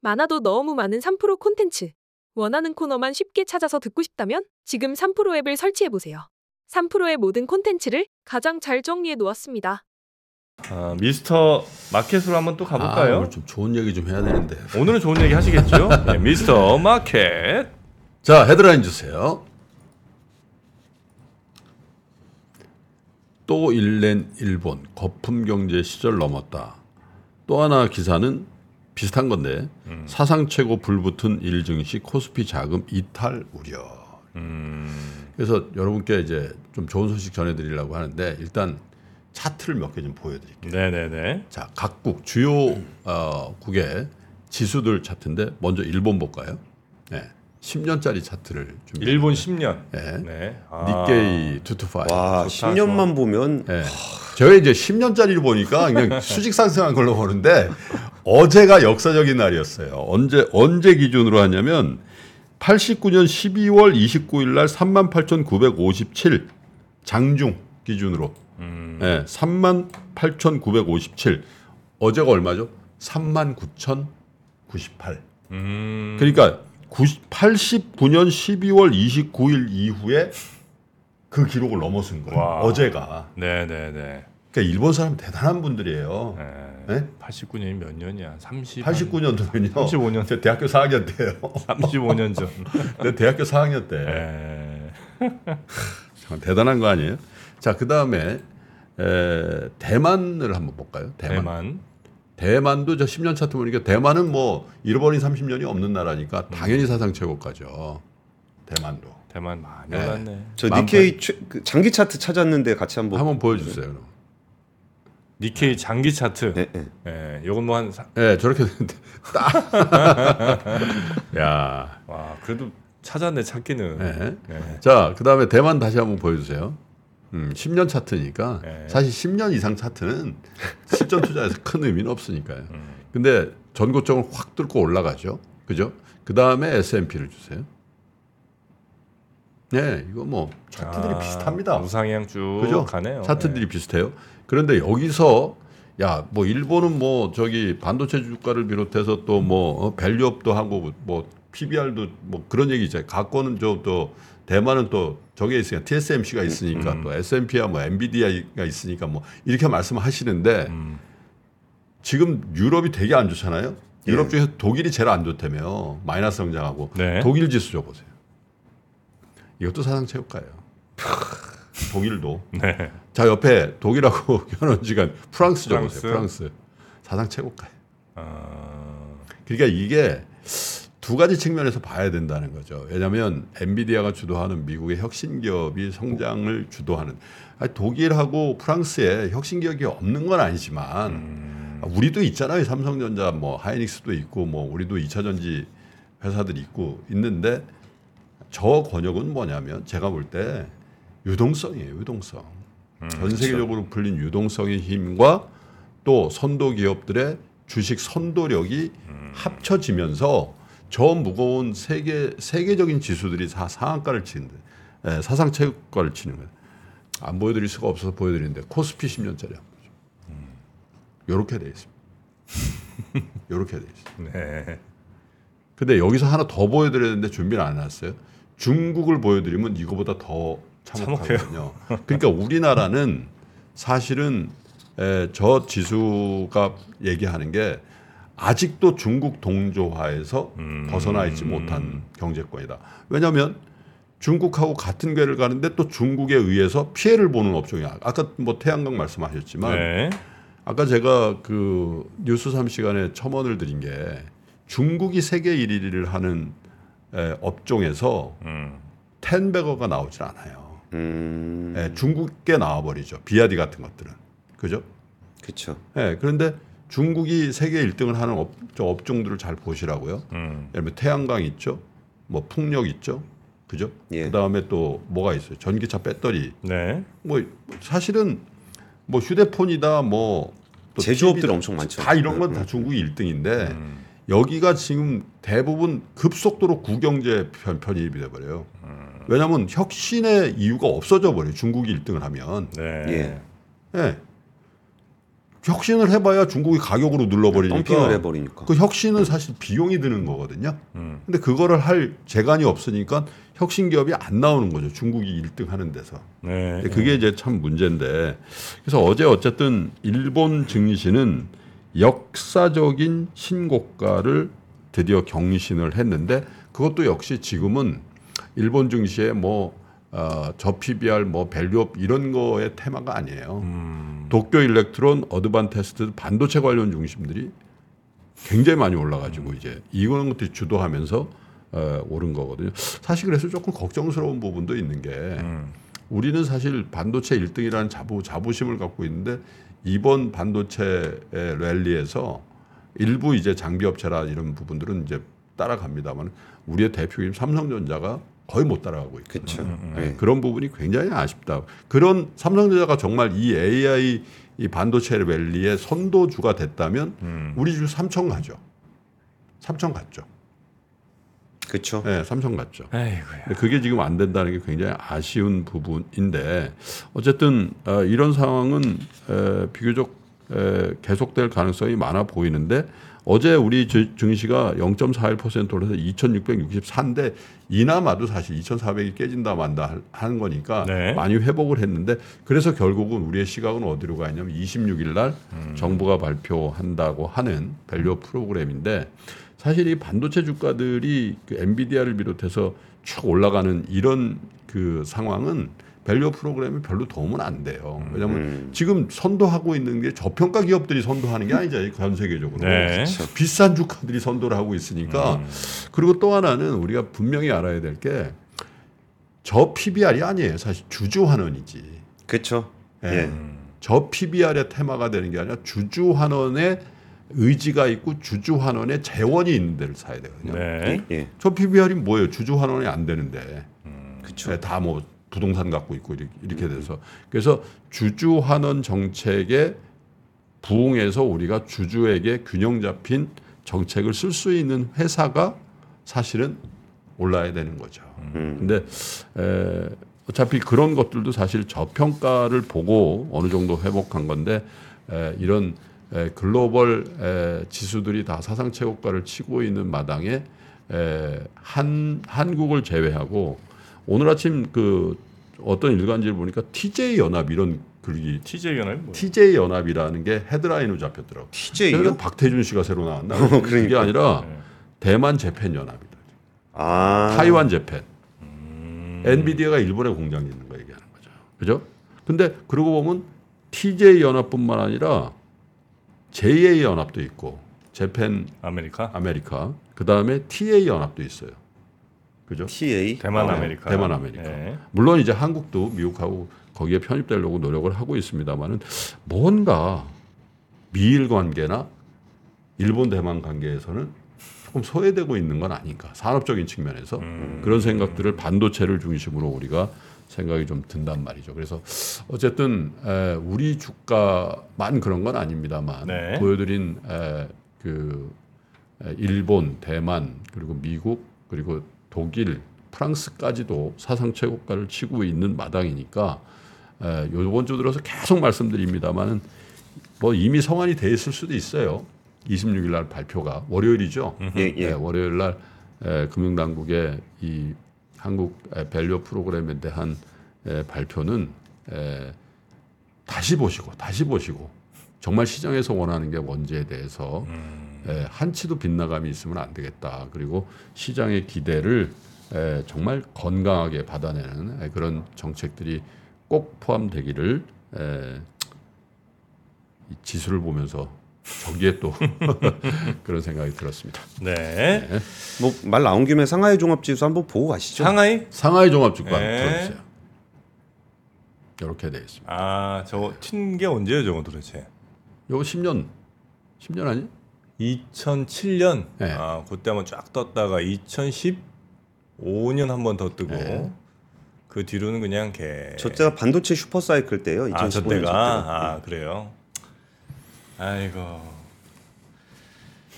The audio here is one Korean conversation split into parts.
많아도 너무 많은 3프로 콘텐츠. 원하는 코너만 쉽게 찾아서 듣고 싶다면 지금 3프로 앱을 설치해 보세요. 3프로의 모든 콘텐츠를 가장 잘 정리해 놓았습니다. 아, 미스터 마켓으로 한번 또 아, 가볼까요? 오늘 좀 좋은 얘기 좀 해야 되는데. 오늘은 좋은 얘기 하시겠죠? 네, 미스터 마켓. 자, 헤드라인 주세요. 또 일낸 일본 거품 경제 시절 넘었다. 또 하나 기사는 비슷한 건데 음. 사상 최고 불붙은 일 증시 코스피 자금 이탈 우려. 음, 그래서 여러분께 이제 좀 좋은 소식 전해드리려고 하는데 일단 차트를 몇 개 좀 보여드릴게요. 네네네. 자, 각국 주요 어, 국의 지수들 차트인데 먼저 일본 볼까요? 네, 10년짜리 차트를 준비. 일본 10년. 네. 네. 아, 니케이 225. 와, 좋다, 10년만 보면 네. 제가 이제 10년짜리를 보니까 그냥 수직 상승한 걸로 보는데 어제가 역사적인 날이었어요. 언제 언제 기준으로 하냐면 89년 12월 29일 날 38,957 장중 기준으로 음, 네, 38,957 어제가 얼마죠? 39,098. 음, 그러니까 90, 89년 12월 29일 이후에 그 기록을 넘어선 거예요. 와. 어제가. 네네네. 그러니까 일본 사람 대단한 분들이에요. 네. 네? 89년이 몇 년이야? 30. 89년도면요. 35년. 제 대학교 4학년 때요. 35년 전. 내 대학교 4학년 때. 네. 참 대단한 거 아니에요? 자, 그 다음에 대만을 한번 볼까요? 대만. 대만. 대만. 도 저 10년 차트 보니까 대만은 뭐 잃어버린 30년이 없는 나라니까 당연히 사상 최고가죠. 대만도. 대만 많이 네. 올랐네. 저만 니케이 최- 그 장기 차트 찾았는데 같이 한번 한번 보여주세요. 니케이 장기 차트. 네, 네. 예, 요건 뭐 한 사... 네, 저렇게 되는데 딱. 야, 와, 그래도 찾았네 찾기는. 네. 네. 자, 그 다음에 대만 다시 한번 보여주세요. 음, 10년 차트니까 네. 사실 10년 이상 차트는 실전 투자에서 큰 의미는 없으니까요. 음. 근데 전고점을 확 뚫고 올라가죠. 그죠? 그 다음에 S&P를 주세요. 네, 이거 뭐 차트들이 아, 비슷합니다. 우상향 쭉 그죠? 가네요. 차트들이 비슷해요. 그런데 여기서 야 뭐 일본은 뭐 저기 반도체 주가를 비롯해서 또뭐 밸류업도 하고 뭐 PBR도 뭐 그런 얘기 있잖아요. 갖고는 저또 대만은 또 저게 있으니까 TSMC가 있으니까 음. 또 S&P야 뭐 엔비디아가 있으니까 뭐 이렇게 말씀하시는데 음. 지금 유럽이 되게 안 좋잖아요. 유럽 중에서 독일이 제일 안 좋다며 마이너스 성장하고 네. 독일 지수 줘 보세요. 이것도 사상 최고가예요. 독일도 네. 자 옆에 독일하고 현원지간 프랑스 프랑스. 적으세요. 프랑스 사상 최고가예요. 어, 그러니까 이게 두 가지 측면에서 봐야 된다는 거죠. 왜냐하면 엔비디아가 주도하는 미국의 혁신 기업이 성장을 주도하는 아니, 독일하고 프랑스에 혁신 기업이 없는 건 아니지만 음, 우리도 있잖아요. 삼성전자 뭐 하이닉스도 있고 뭐 우리도 2차 전지 회사들이 있고 있는데 저 권역은 뭐냐면 제가 볼 때 유동성이에요. 유동성. 음, 전 세계적으로 풀린 유동성의 힘과 또 선도 기업들의 주식 선도력이 음. 합쳐지면서 저 무거운 세계 세계적인 지수들이 다 상한가를 치는데 예, 사상 최고가를 치는 거예요. 안 보여드릴 수가 없어서 보여드리는데 코스피 10년짜리 한 보죠. 요렇게 돼 있습니다. 요렇게 돼 있어요. 네. 근데 여기서 하나 더 보여드려야 되는데 준비를 안 해놨어요. 중국을 보여드리면 이거보다 더 참혹하거든요. 그러니까 우리나라는 사실은 에, 저 지수가 얘기하는 게 아직도 중국 동조화에서 음. 벗어나 있지 못한 경제권이다. 왜냐하면 중국하고 같은 궤를 가는데 또 중국에 의해서 피해를 보는 업종이야. 아까 뭐 태양광 말씀하셨지만 네. 아까 제가 그 뉴스 3 시간에 첨언을 드린 게 중국이 세계 1위를 하는 에, 업종에서 음. tenbagger가 나오질 않아요. 음. 예, 중국계 나와버리죠. 비야디 같은 것들은. 그죠? 그렇죠. 예, 그런데 중국이 세계 1등을 하는 업, 저 업종들을 잘 보시라고요. 음. 예를 들면 태양광 있죠. 뭐 풍력 있죠. 그죠? 예. 그다음에 또 뭐가 있어요? 전기차 배터리. 네. 뭐 사실은 뭐 휴대폰이다 뭐또 제조업들 TV다. 엄청 많죠. 다 이런 건 다 중국이 1등인데 음. 여기가 지금 대부분 급속도로 구경제 편, 편입이 돼 버려요. 왜냐하면 혁신의 이유가 없어져 버려요. 중국이 1등을 하면. 네. 예. 예. 혁신을 해봐야 중국이 가격으로 눌러버리니까 덤핑을 해버리니까. 그 혁신은 사실 비용이 드는 거거든요. 음. 근데 그거를 할 재간이 없으니까 혁신 기업이 안 나오는 거죠. 중국이 1등 하는 데서. 네. 근데 그게 이제 참 문제인데 그래서 어제 어쨌든 일본 증시는 역사적인 신고가를 드디어 경신을 했는데 그것도 역시 지금은 일본 증시의 뭐 어, 저 PBR 뭐 밸류업 이런 거의 테마가 아니에요. 음. 도쿄 일렉트론, 어드반테스트 반도체 관련 주식들이 굉장히 많이 올라가지고 이제 이런 것들이 주도하면서 어, 오른 거거든요. 사실 그래서 조금 걱정스러운 부분도 있는 게 음. 우리는 사실 반도체 1등이라는 자부 자부심을 갖고 있는데 이번 반도체 랠리에서 일부 이제 장비 업체라 이런 부분들은 이제 따라갑니다만 우리의 대표인 삼성전자가 거의 못 따라가고 있거든요. 그렇죠. 네, 그런 부분이 굉장히 아쉽다. 그런 삼성전자가 정말 이 AI 이 반도체 랠리의 선도주가 됐다면 음. 우리 주 삼천 가죠. 삼천 갔죠. 그렇죠. 네. 아이고야. 근데 그게 지금 안 된다는 게 굉장히 아쉬운 부분인데 어쨌든 어, 이런 상황은 에, 비교적 에, 계속될 가능성이 많아 보이는데 어제 우리 주- 증시가 0.41% 올라서 2,664인데 이나마도 사실 2,400이 깨진다 만다 할- 하는 거니까 네. 많이 회복을 했는데 그래서 결국은 우리의 시각은 어디로 가 있냐면 26일 날 정부가 발표한다고 하는 value 프로그램인데 사실 이 반도체 주가들이 그 엔비디아를 비롯해서 쭉 올라가는 이런 그 상황은 value 프로그램이 별로 도움은 안 돼요. 왜냐하면 음. 지금 선도하고 있는 게 저평가 기업들이 선도하는 게 아니잖아요. 전 세계적으로. 네. 비싼 주가들이 선도를 하고 있으니까 음. 그리고 또 하나는 우리가 분명히 알아야 될 게 저 PBR이 아니에요. 사실 주주 환원이지. 그렇죠. 예. 예. 음. 저 PBR의 테마가 되는 게 아니라 주주 환원의 의지가 있고 주주 환원의 재원이 있는 데를 사야 되거든요. 네. 예. 예. 저 PBR이 뭐예요? 주주 환원이 안 되는데 그렇죠. 다뭐 부동산 갖고 있고 이렇게, 이렇게 돼서 그래서 주주 환원 정책에 부응해서 우리가 주주에게 균형 잡힌 정책을 쓸 수 있는 회사가 사실은 올라야 되는 거죠. 음. 근데 에, 어차피 그런 것들도 사실 저평가를 보고 어느 정도 회복한 건데 에, 이런 에, 글로벌 에, 지수들이 다 사상 최고가를 치고 있는 마당에 에, 한 한국을 제외하고 오늘 아침 그 어떤 일간지를 보니까 TJ 연합 이런 글이 TJ 연합이 뭐예요? TJ 연합이라는 게 헤드라인으로 잡혔더라고. TJ요? 박태준 씨가 새로 나왔나? 어, 그게 그러니까. 아니라 네. 대만 Japan 연합이다. 아. 타이완 Japan. 음. 엔비디아가 일본에 공장이 있는 거 얘기하는 거죠. 그죠? 근데 그러고 보면 TJ 연합뿐만 아니라 JA 연합도 있고 Japan 아메리카, 아메리카 그 다음에 TA 연합도 있어요. 그죠? TA. 대만 네, 아메리카, 대만 아메리카. 네. 물론 이제 한국도 미국하고 거기에 편입되려고 노력을 하고 있습니다만은 뭔가 미일 관계나 일본 대만 관계에서는 조금 소외되고 있는 건 아닌가 산업적인 측면에서 음. 그런 생각들을 반도체를 중심으로 우리가 생각이 좀 든단 말이죠. 그래서 어쨌든 에, 우리 주가만 그런 건 아닙니다만 네. 보여드린 에, 그 에, 일본, 대만 그리고 미국 그리고 독일, 프랑스까지도 사상 최고가를 치고 있는 마당이니까 에, 요번 주 들어서 계속 말씀드립니다만은 뭐 이미 성안이 돼 있을 수도 있어요. 26일 날 발표가 월요일이죠. 예, 예. 네, 월요일 날 에, 금융당국의 이 한국 에, value 프로그램에 대한 에, 발표는 에, 다시 보시고 다시 보시고 정말 시장에서 원하는 게 뭔지에 대해서 한치도 빗나감이 있으면 안 되겠다. 그리고 시장의 기대를 에, 정말 건강하게 받아내는 에, 그런 정책들이 꼭 포함되기를 지수를 보면서 저기에 또 그런 생각이 들었습니다. 네. 뭐 말 나온 김에 상하이 종합지수 한번 보고 가시죠. 상하이? 상하이 종합주가 네. 들어주세요. 이렇게 되어 있습니다. 아, 저거 튄게 언제예요, 저거 도대체? 요거 10년 10년 아니? 2007년. 네. 아, 그때 한번 쫙 떴다가 2015년 한번 더 뜨고 네. 그 뒤로는 그냥 개. 저 때가 반도체 슈퍼사이클 때요. 2015년 아, 저저 때가 때가. 아, 그래요. 아이고.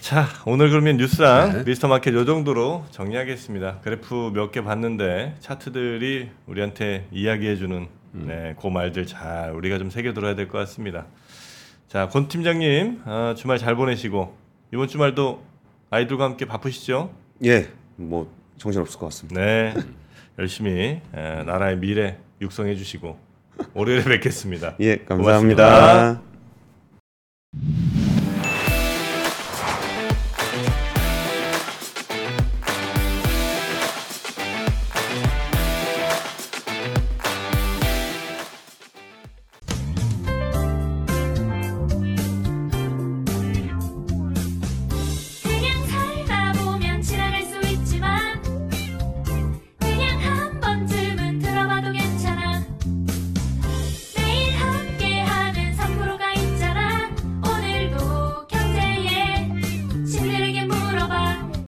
자, 오늘 그러면 뉴스랑 네. 미스터 마켓 요 정도로 정리하겠습니다. 그래프 몇 개 봤는데 차트들이 우리한테 이야기해 주는 음. 네, 그 말들 잘 우리가 좀 새겨 들어야 될 것 같습니다. 자, 권 팀장님 어, 주말 잘 보내시고 이번 주말도 아이들과 함께 바쁘시죠? 예, 뭐 정신 없을 것 같습니다. 네, 열심히 에, 나라의 미래 육성해 주시고 월요일에 뵙겠습니다. 예, 감사합니다. 고맙습니다.